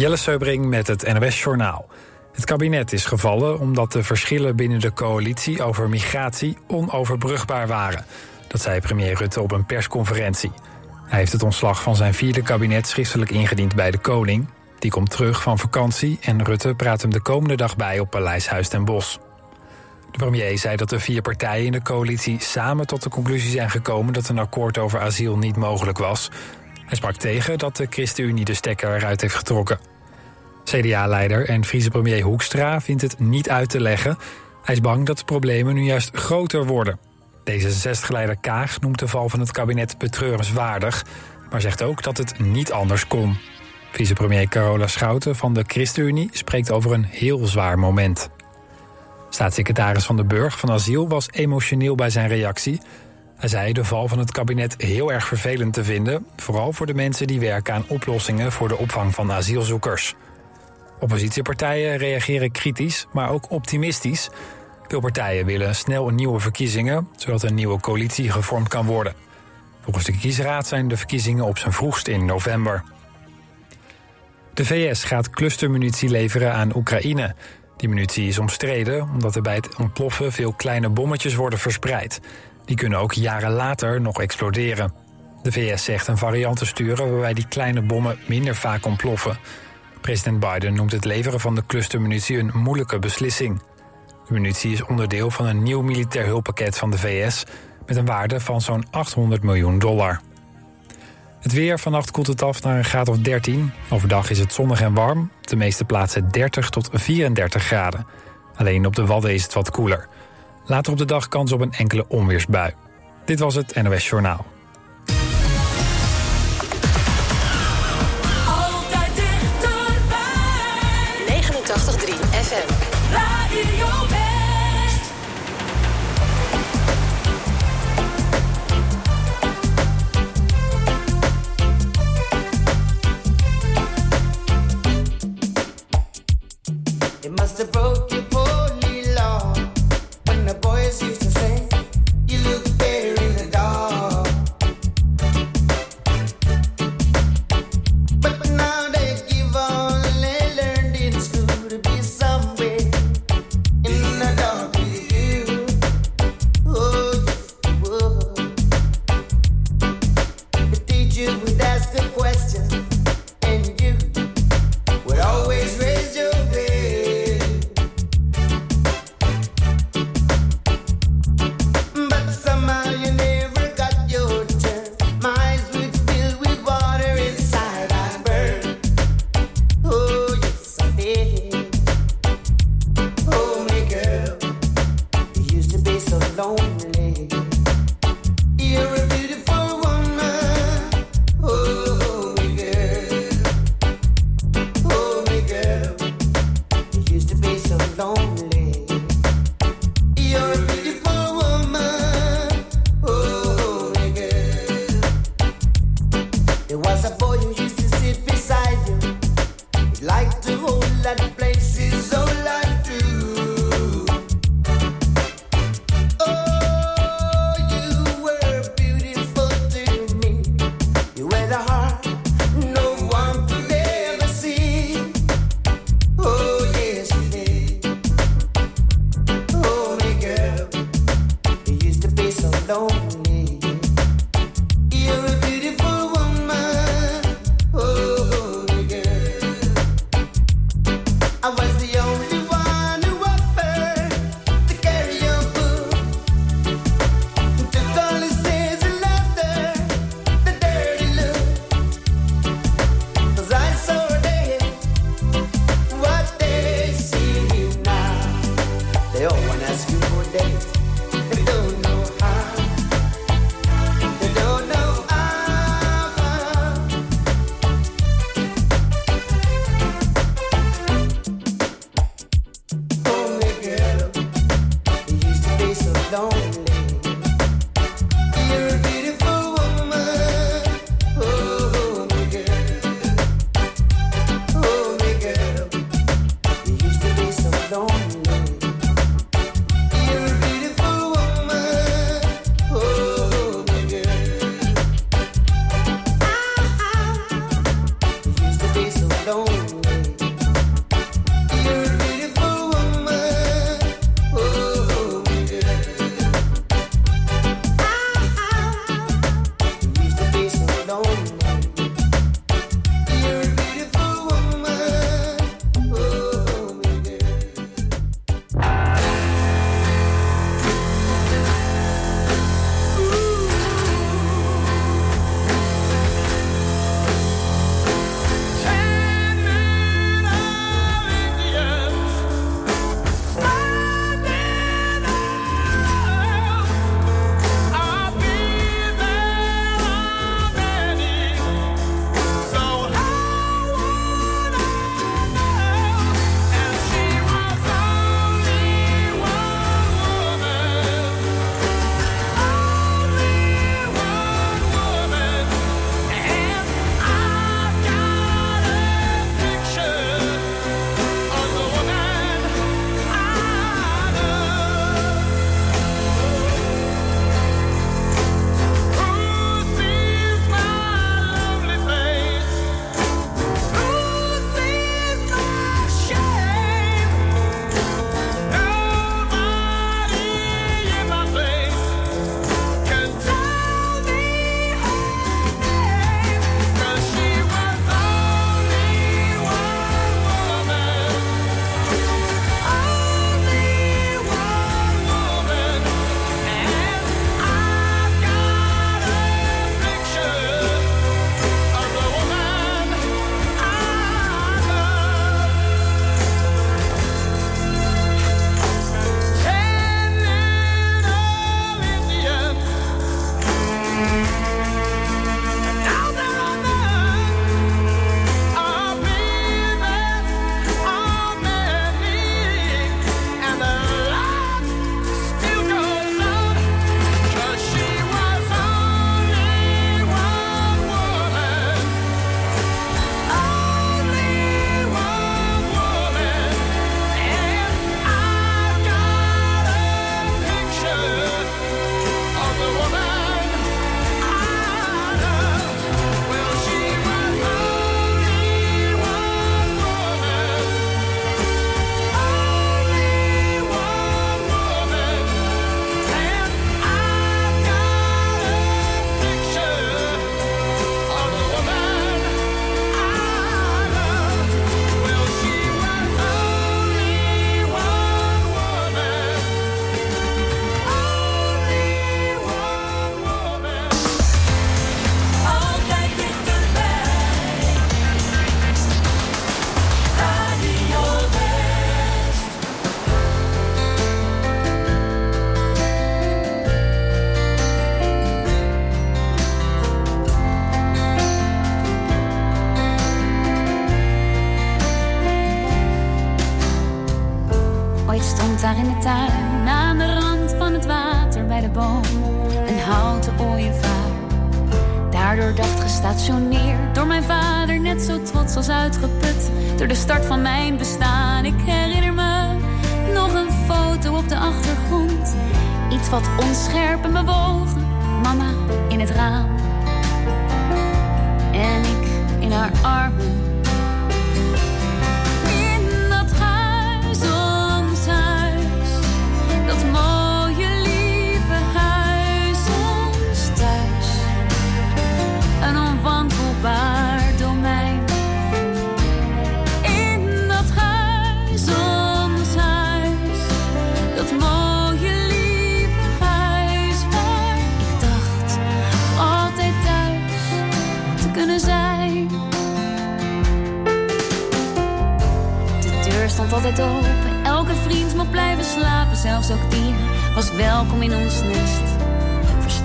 Jelle Seubring met het NOS Journaal. Het kabinet is gevallen omdat de verschillen binnen de coalitie over migratie onoverbrugbaar waren. Dat zei premier Rutte op een persconferentie. Hij heeft het ontslag van zijn vierde kabinet schriftelijk ingediend bij de koning. Die komt terug van vakantie en Rutte praat hem de komende dag bij op Paleis Huis ten. De premier zei dat de vier partijen in de coalitie samen tot de conclusie zijn gekomen dat een akkoord over asiel niet mogelijk was. Hij sprak tegen dat de ChristenUnie de stekker eruit heeft getrokken. CDA-leider en Friese premier Hoekstra vindt het niet uit te leggen. Hij is bang dat de problemen nu juist groter worden. D66-leider Kaag noemt de val van het kabinet betreurenswaardig... maar zegt ook dat het niet anders kon. Vicepremier Carola Schouten van de ChristenUnie spreekt over een heel zwaar moment. Staatssecretaris Van de Burg van Asiel was emotioneel bij zijn reactie. Hij zei de val van het kabinet heel erg vervelend te vinden... vooral voor de mensen die werken aan oplossingen voor de opvang van asielzoekers. Oppositiepartijen reageren kritisch, maar ook optimistisch. Veel partijen willen snel nieuwe verkiezingen... zodat een nieuwe coalitie gevormd kan worden. Volgens de kiesraad zijn de verkiezingen op zijn vroegst in november. De VS gaat clustermunitie leveren aan Oekraïne. Die munitie is omstreden omdat er bij het ontploffen veel kleine bommetjes worden verspreid. Die kunnen ook jaren later nog exploderen. De VS zegt een variant te sturen waarbij die kleine bommen minder vaak ontploffen. President Biden noemt het leveren van de clustermunitie een moeilijke beslissing. De munitie is onderdeel van een nieuw militair hulppakket van de VS... met een waarde van zo'n 800 miljoen dollar. Het weer, vannacht koelt het af naar een graad of 13. Overdag is het zonnig en warm. De meeste plaatsen 30 tot 34 graden. Alleen op de Wadden is het wat koeler. Later op de dag kans op een enkele onweersbui. Dit was het NOS Journaal. Altijd dichterbij. 89.3 FM. Radio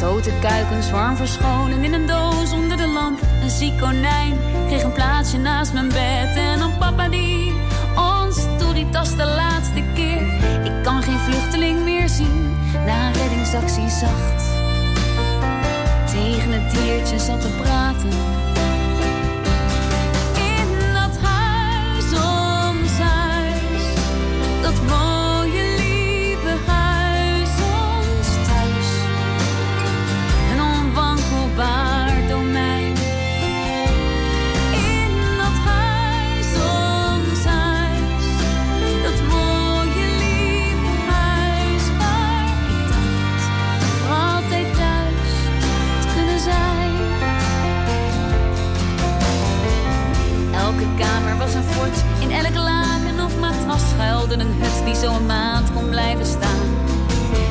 Verstoten kuikens warm verscholen in een doos onder de lamp. Een ziek konijn kreeg een plaatsje naast mijn bed. En dan papa die ons toeritas de laatste keer. Ik kan geen vluchteling meer zien na een reddingsactie zacht. Tegen het diertje zat te praten. In dat huis, schuilde een hut die zo een maand kon blijven staan.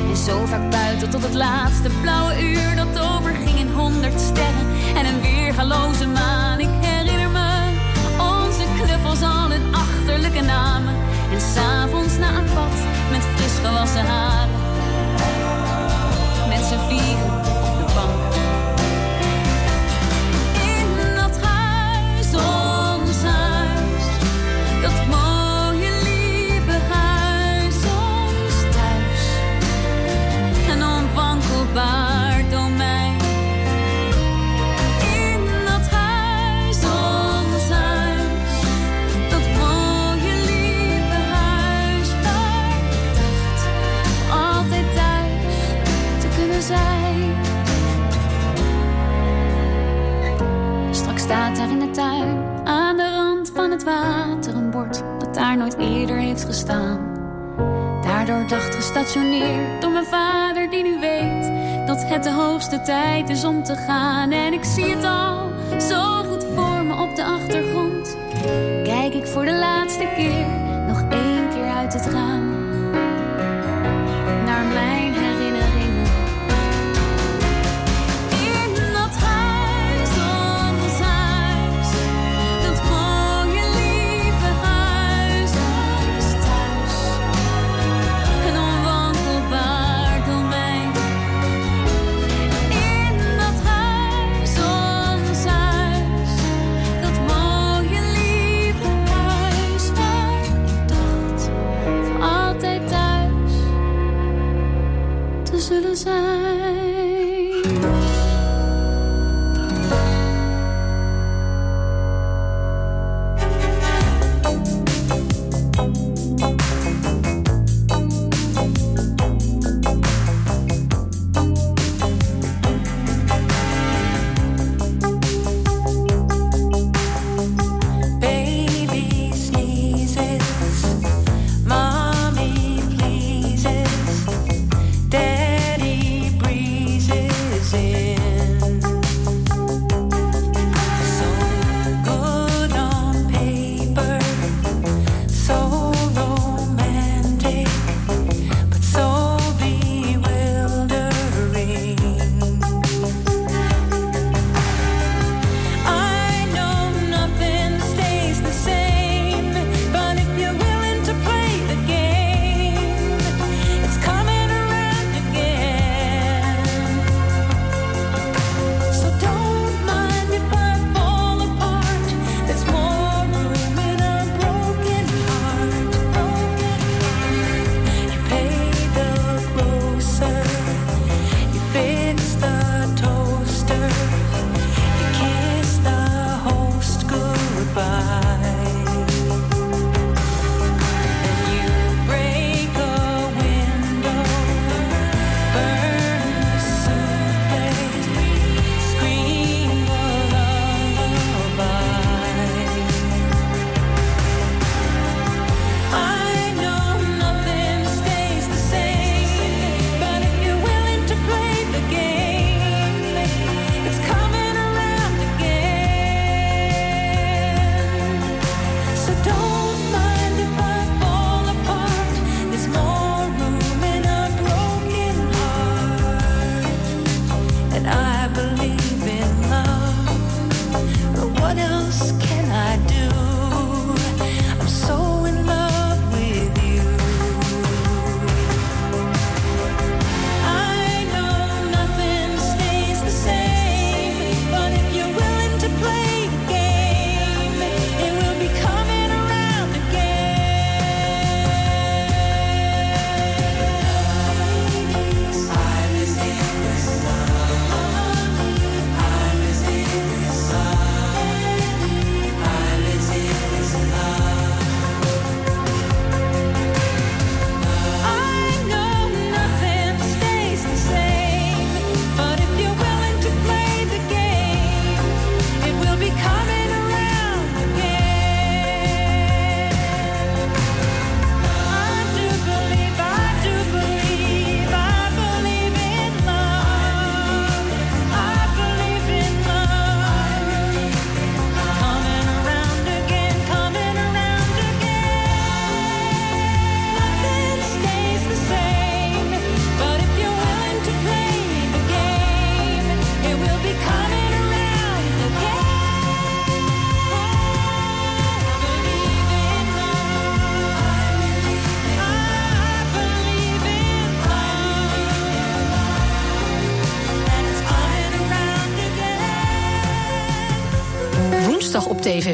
En zo vaak buiten tot het laatste blauwe uur dat overging in honderd sterren en een weergaloze maan. Ik herinner me onze knuffels al hun achterlijke namen. En s'avonds na een bad met fris gewassen haren. Met z'n vieren nooit eerder heeft gestaan. Daardoor dacht gestationeerd door mijn vader die nu weet dat het de hoogste tijd is om te gaan. En ik zie het al zo goed voor me op de achtergrond. Kijk ik voor de laatste keer nog één keer uit het raam.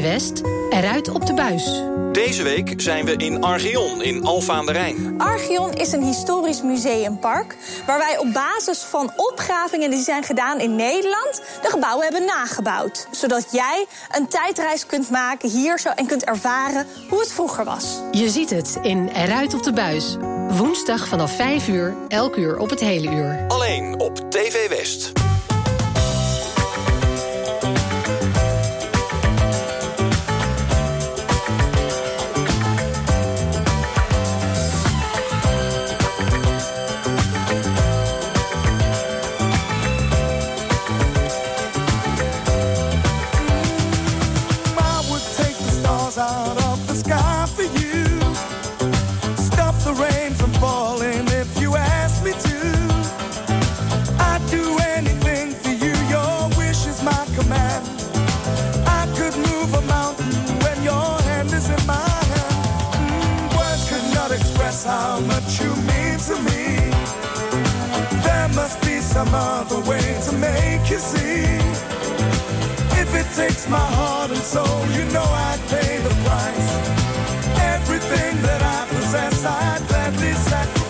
West, eruit op de buis. Deze week zijn we in Archeon in Alfa aan de Rijn. Archeon is een historisch museumpark waar wij op basis van opgravingen die zijn gedaan in Nederland de gebouwen hebben nagebouwd, zodat jij een tijdreis kunt maken hier zo en kunt ervaren hoe het vroeger was. Je ziet het in Eruit op de buis. Woensdag vanaf 5 uur, elk uur op het hele uur. Alleen op TV West. some other way to make you see. If it takes my heart and soul, you know I'd pay the price. Everything that I possess, I'd gladly sacrifice.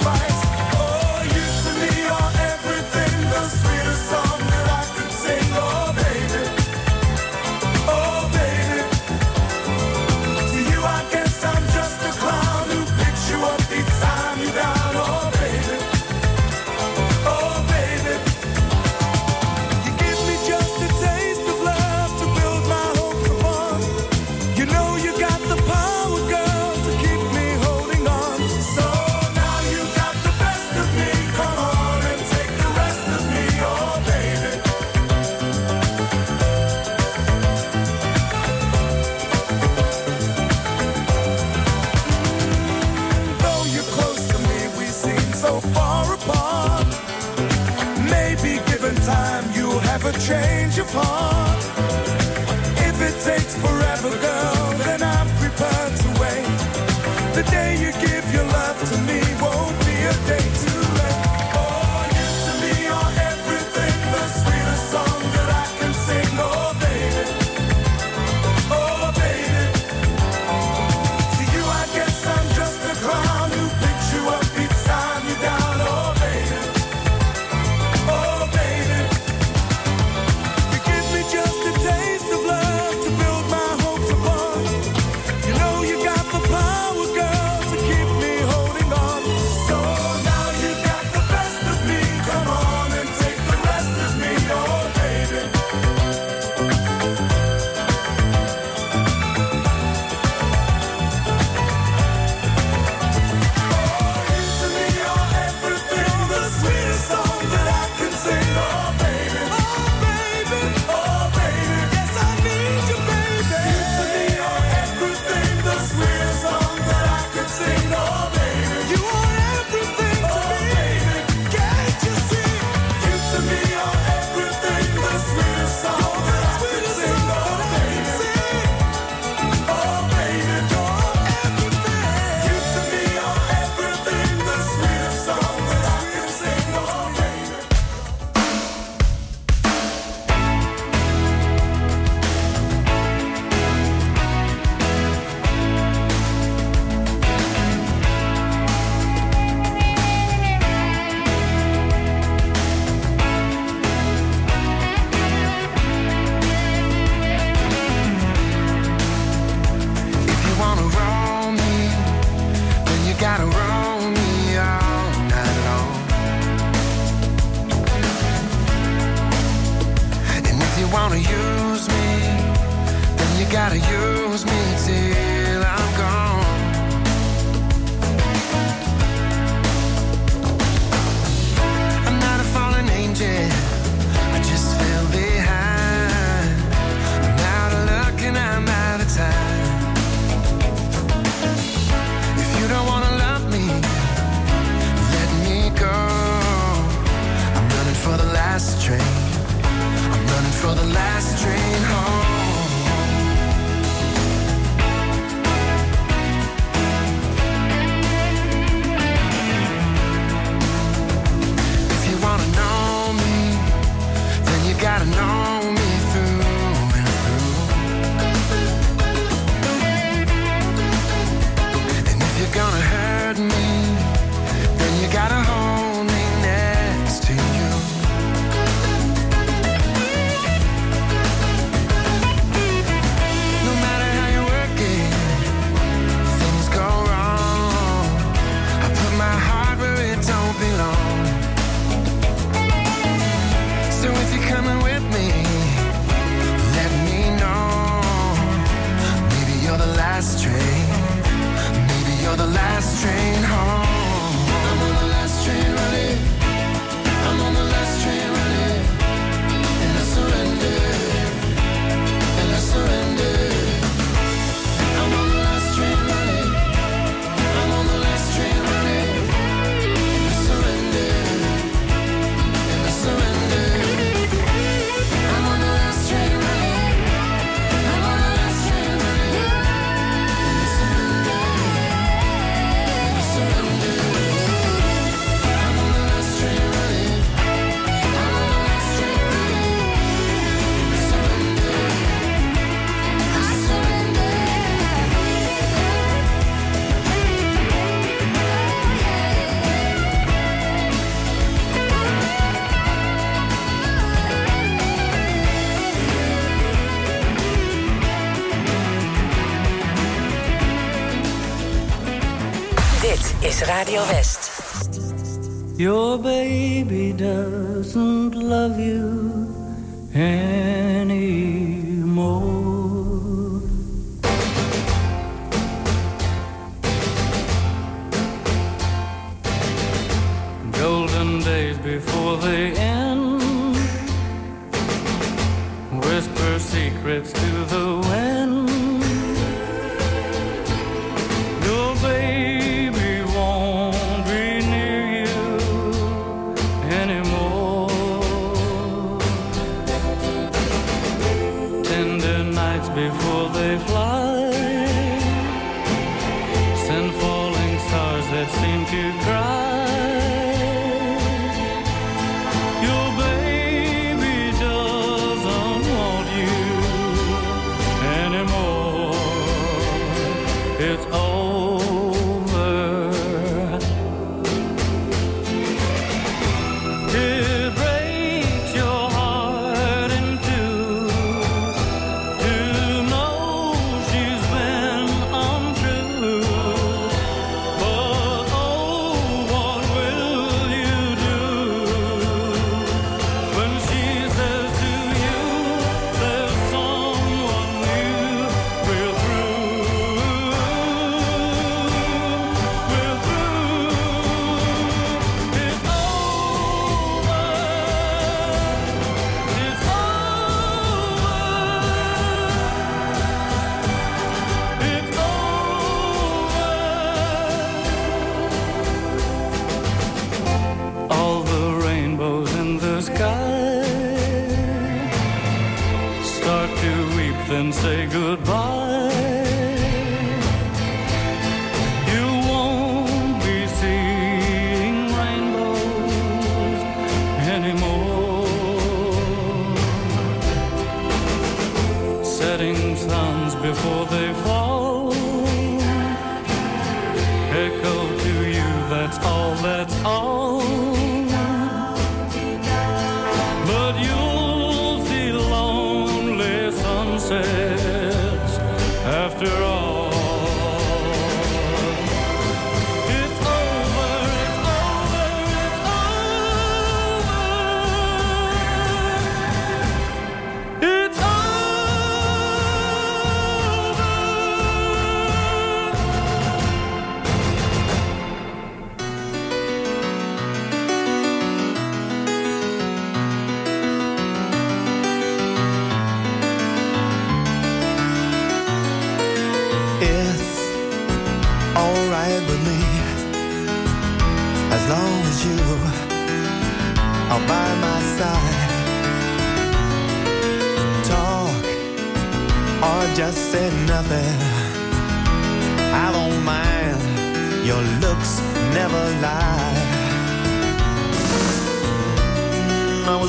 Before they fall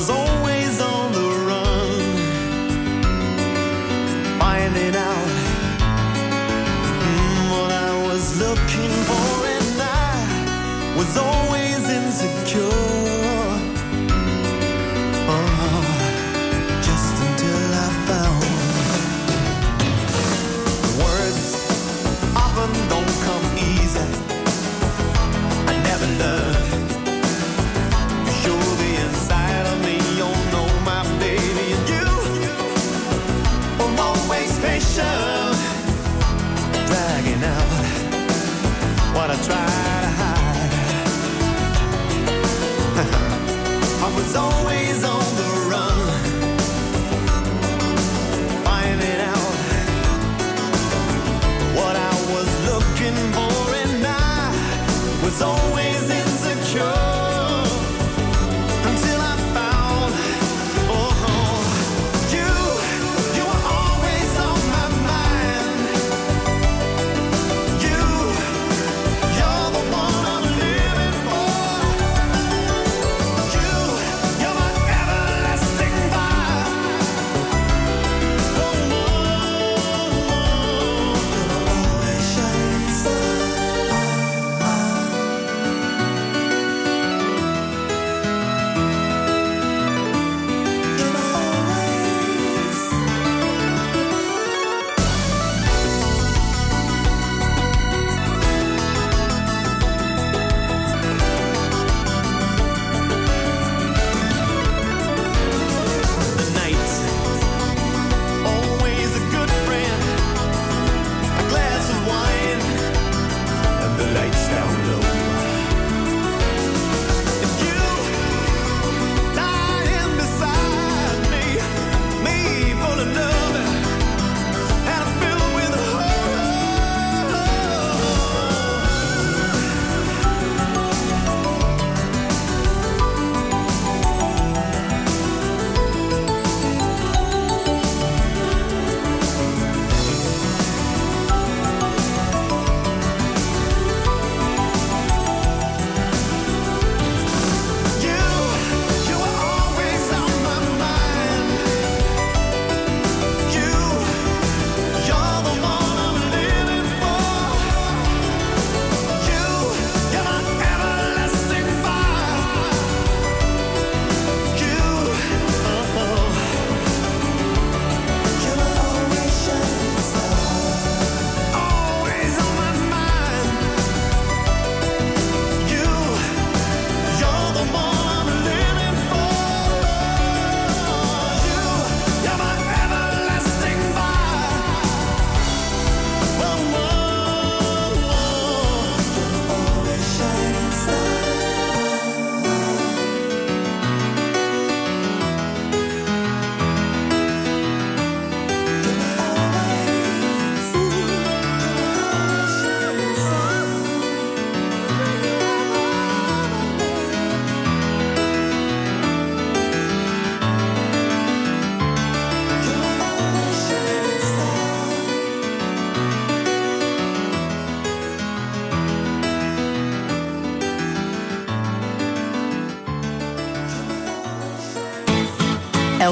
was always out what I try to hide. I was always on.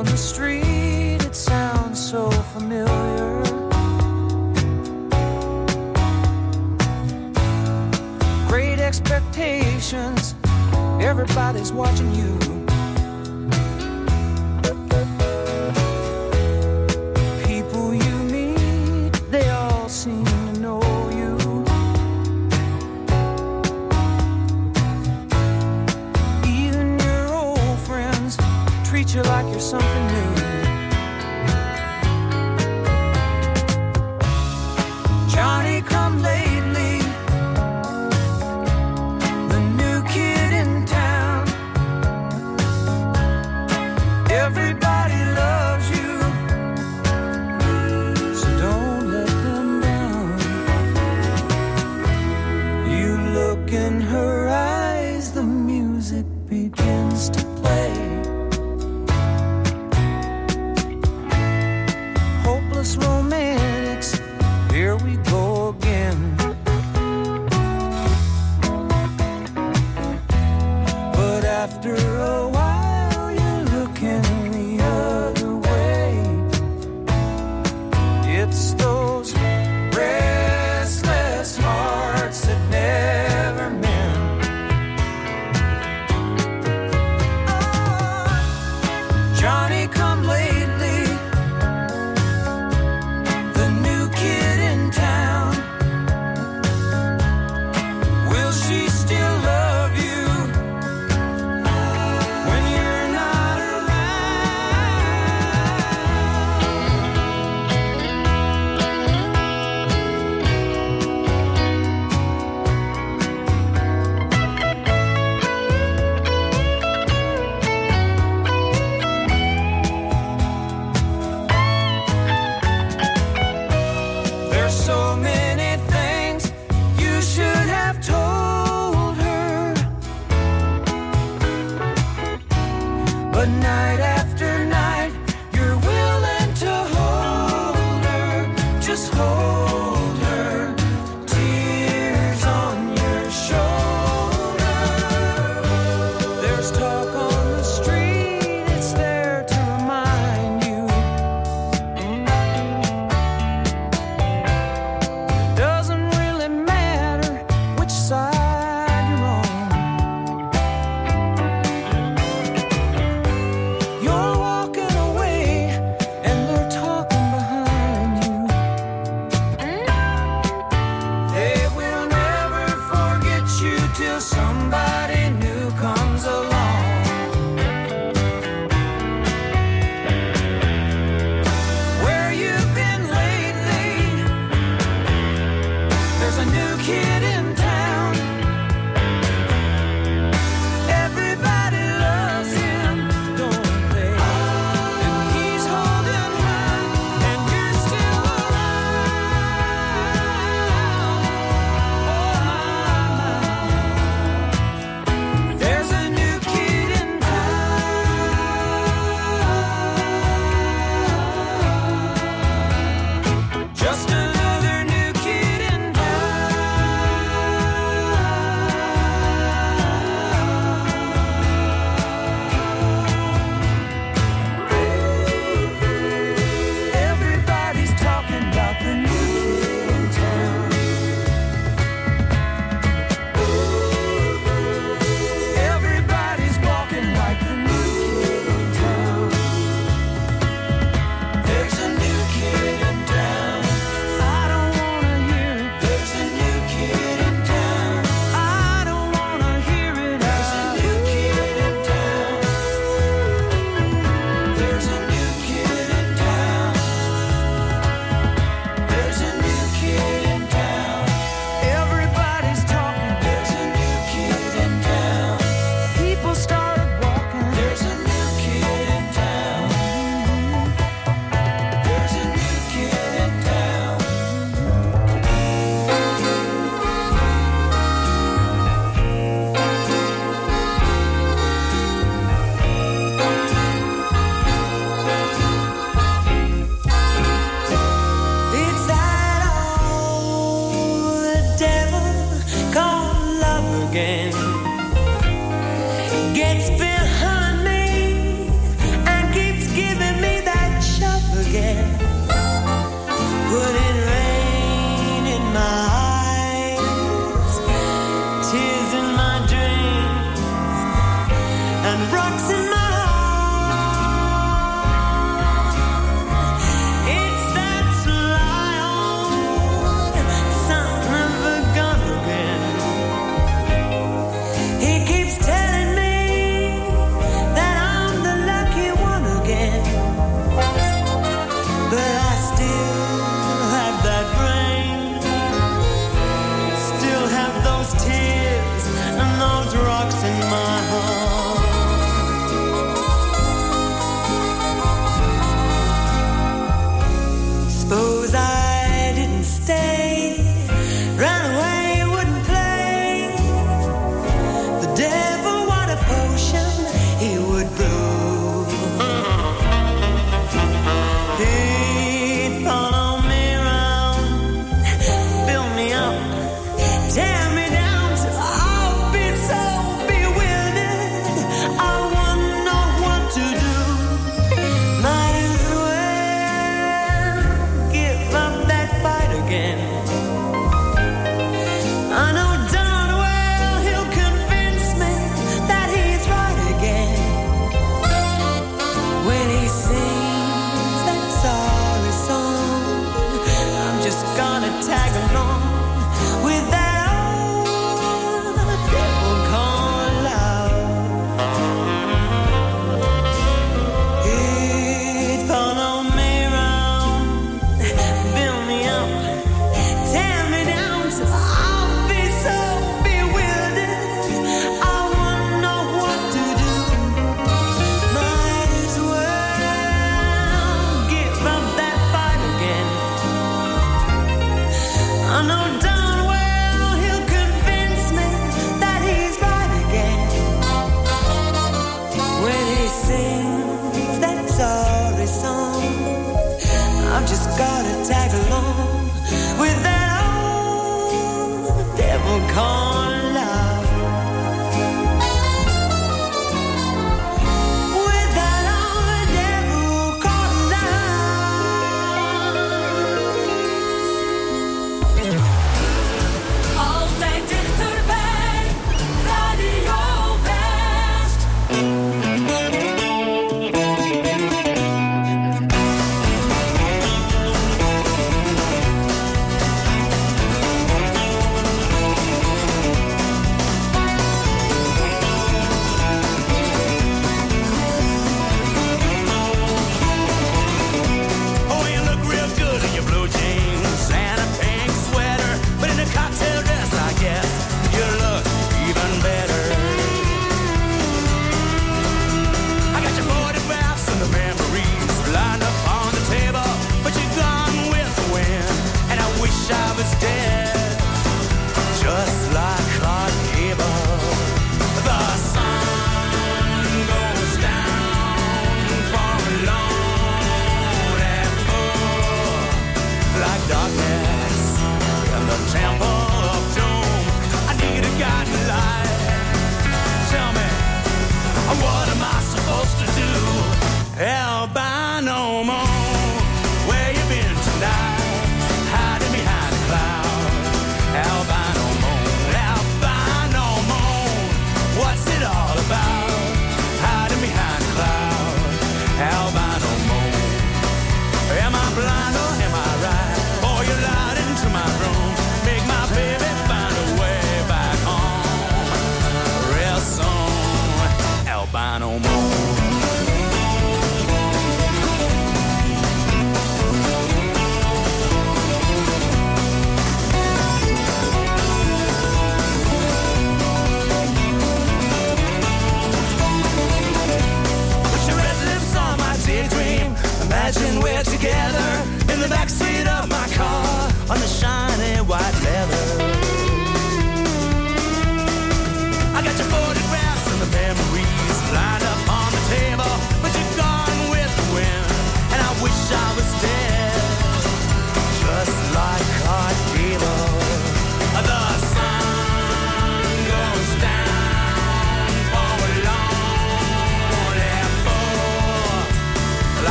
on the street.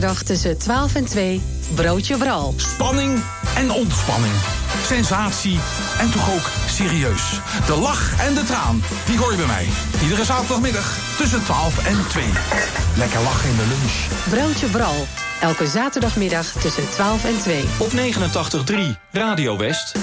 zaterdag tussen 12 en 2 Broodje Bral. Spanning en ontspanning. Sensatie en toch ook serieus. De lach en de traan, die hoor je bij mij. Iedere zaterdagmiddag tussen 12 en 2. Lekker lachen in de lunch. Broodje Bral. Elke zaterdagmiddag tussen 12 en 2. Op 89.3 Radio West.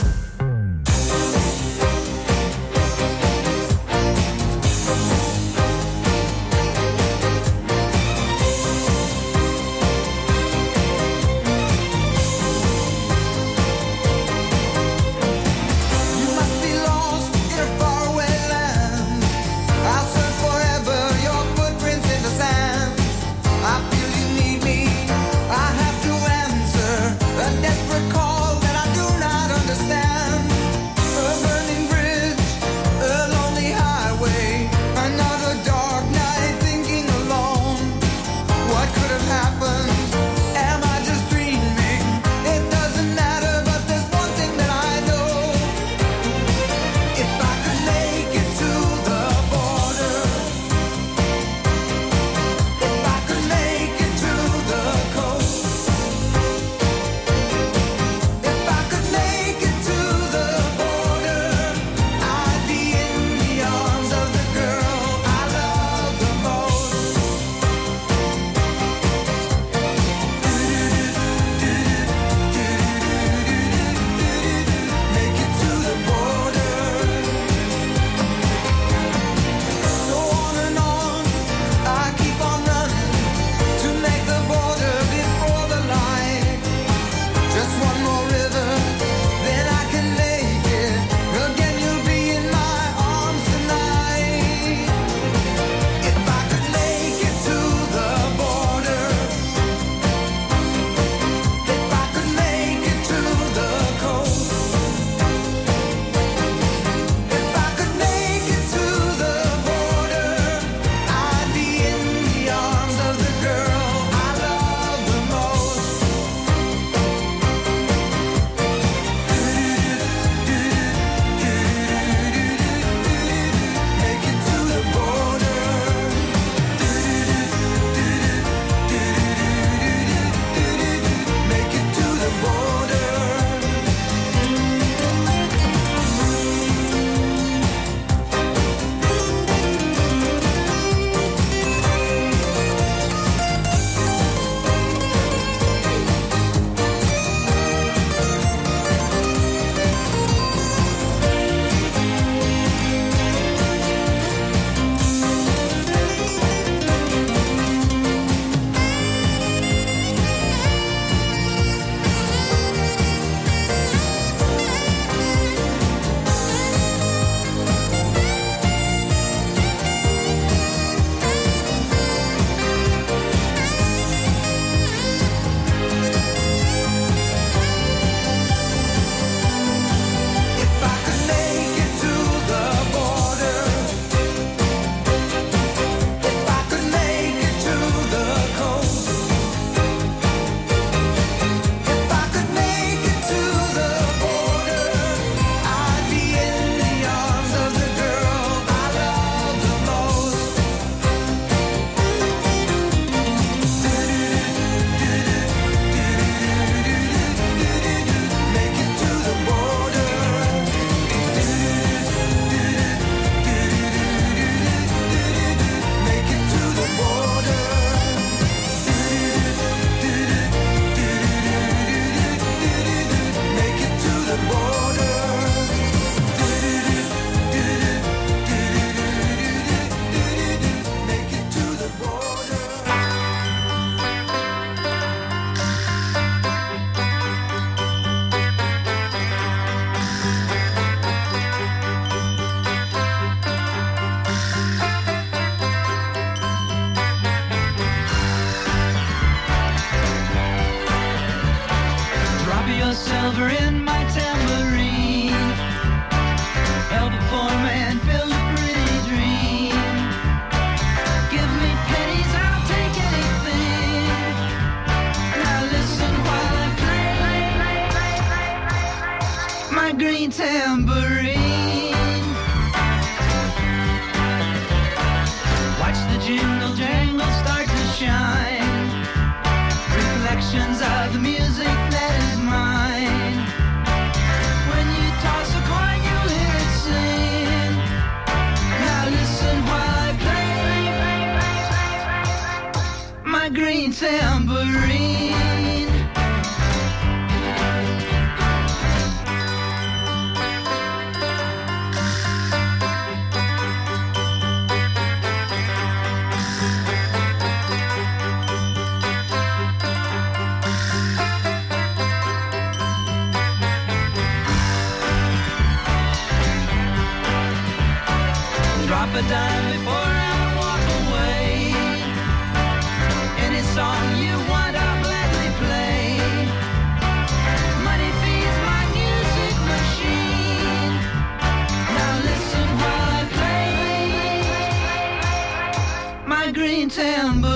September.